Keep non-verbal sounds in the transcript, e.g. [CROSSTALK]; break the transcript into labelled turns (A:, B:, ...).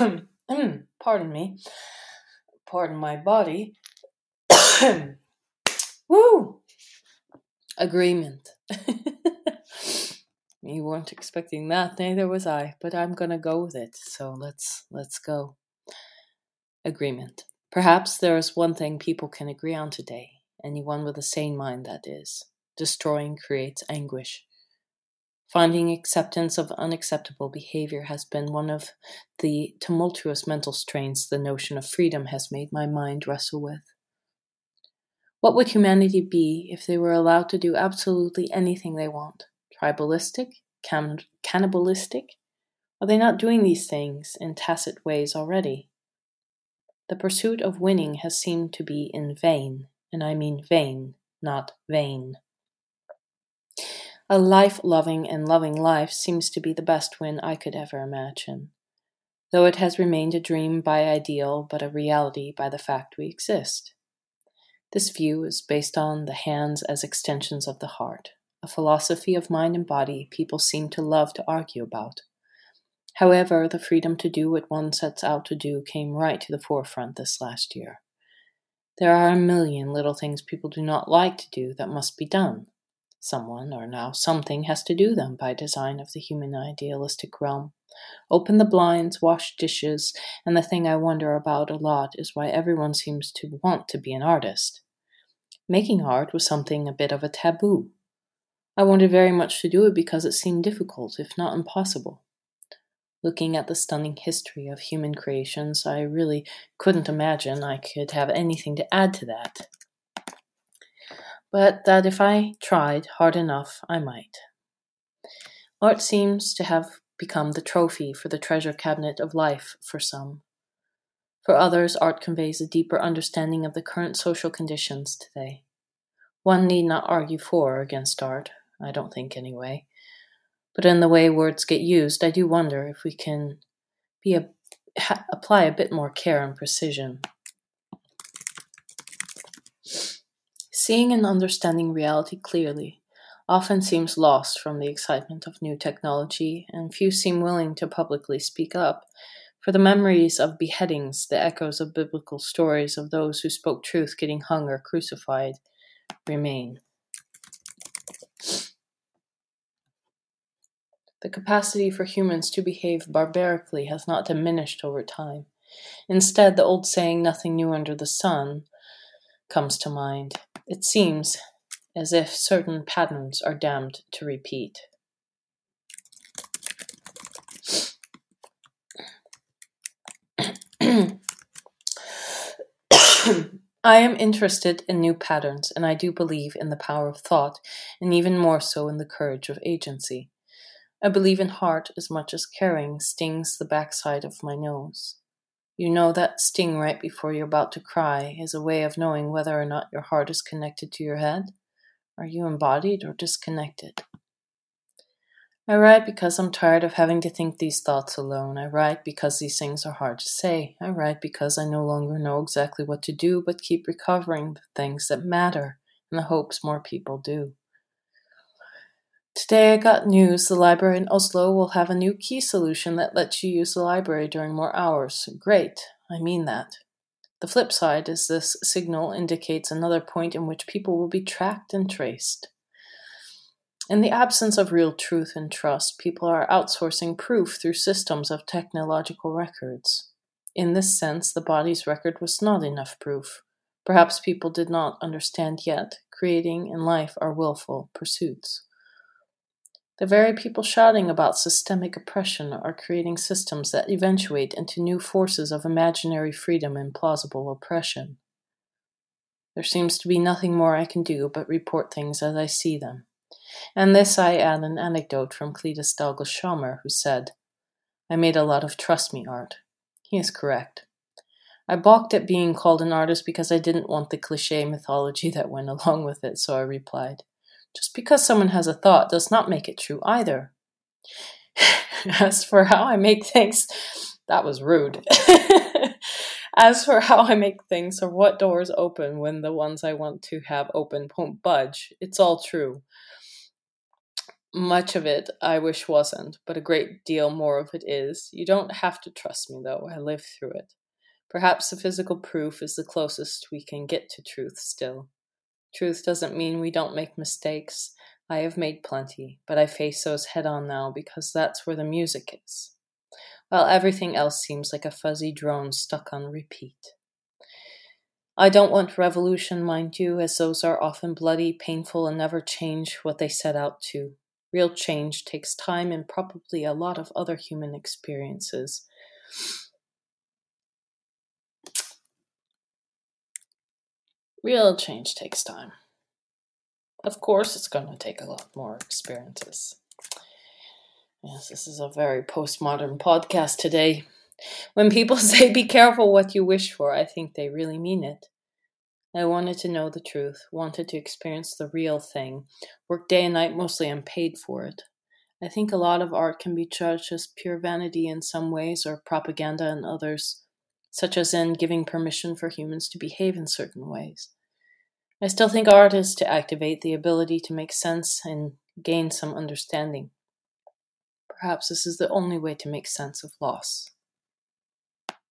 A: [COUGHS] Pardon me. Pardon my body. [COUGHS] Woo! Agreement. [LAUGHS] you weren't expecting that, neither was I, but I'm gonna go with it. So let's let's go. Agreement. Perhaps there is one thing people can agree on today, anyone with a sane mind that is. Destroying creates anguish. Finding acceptance of unacceptable behavior has been one of the tumultuous mental strains the notion of freedom has made my mind wrestle with. What would humanity be if they were allowed to do absolutely anything they want? Tribalistic? Can- cannibalistic? Are they not doing these things in tacit ways already? The pursuit of winning has seemed to be in vein, and I mean vein, not vain. A life loving and loving life seems to be the best win I could ever imagine, though it has remained a dream by ideal, but a reality by the fact we exist. This view is based on the hands as extensions of the heart, a philosophy of mind and body people seem to love to argue about. However, the freedom to do what one sets out to do came right to the forefront this last year. There are a million little things people do not like to do that must be done. Someone, or now something, has to do them by design of the human idealistic realm. Open the blinds, wash dishes, and the thing I wonder about a lot is why everyone seems to want to be an artist. Making art was something a bit of a taboo. I wanted very much to do it because it seemed difficult, if not impossible. Looking at the stunning history of human creations, I really couldn't imagine I could have anything to add to that but that if I tried hard enough, I might. Art seems to have become the trophy for the treasure cabinet of life for some. For others, art conveys a deeper understanding of the current social conditions today. One need not argue for or against art, I don't think anyway. But in the way words get used, I do wonder if we can be a, ha, apply a bit more care and precision. Seeing and understanding reality clearly often seems lost from the excitement of new technology, and few seem willing to publicly speak up. For the memories of beheadings, the echoes of biblical stories of those who spoke truth getting hung or crucified remain. The capacity for humans to behave barbarically has not diminished over time. Instead, the old saying, nothing new under the sun, comes to mind. It seems as if certain patterns are damned to repeat. I am interested in new patterns, and I do believe in the power of thought, and even more so in the courage of agency. I believe in heart as much as caring stings the backside of my nose. You know that sting right before you're about to cry is a way of knowing whether or not your heart is connected to your head. Are you embodied or disconnected? I write because I'm tired of having to think these thoughts alone. I write because these things are hard to say. I write because I no longer know exactly what to do but keep recovering the things that matter in the hopes more people do. Today I got news the library in Oslo will have a new key solution that lets you use the library during more hours. Great, I mean that. The flip side is this signal indicates another point in which people will be tracked and traced. In the absence of real truth and trust, people are outsourcing proof through systems of technological records. In this sense, the body's record was not enough proof. Perhaps people did not understand yet creating and life are willful pursuits. The very people shouting about systemic oppression are creating systems that eventuate into new forces of imaginary freedom and plausible oppression. There seems to be nothing more I can do but report things as I see them. And this I add an anecdote from Cletus Douglas Schommer, who said, I made a lot of trust me art. He is correct. I balked at being called an artist because I didn't want the cliche mythology [LAUGHS] that went along with it, so I replied, just because someone has a thought does not make it true either. [LAUGHS] As for how I make things, that was rude. [LAUGHS] As for how I make things or what doors open when the ones I want to have open won't budge, it's all true. much of it I wish wasn't, but a great deal more of it is. You don't have to trust me, though. I lived through it. Perhaps the physical proof is the closest we can get to truth still. Truth doesn't mean we don't make mistakes. I have made plenty, but I face those head on now because that's where the music is. While everything else seems like a fuzzy drone stuck on repeat. I don't want revolution, mind you, as those are often bloody, painful, and never change what they set out to. Real change takes time and probably a lot of other human experiences. Real change takes time. Of course, it's going to take a lot more experiences. Yes, this is a very postmodern podcast today. When people [LAUGHS] say be careful what you wish for, I think they really mean it. I wanted to know the truth, wanted to experience the real thing, worked day and night mostly unpaid for it. I think a lot of art can be judged as pure vanity in some ways or propaganda in others, such as in giving permission for humans to behave in certain ways. I still think art is to activate the ability to make sense and gain some understanding. Perhaps this is the only way to make sense of loss.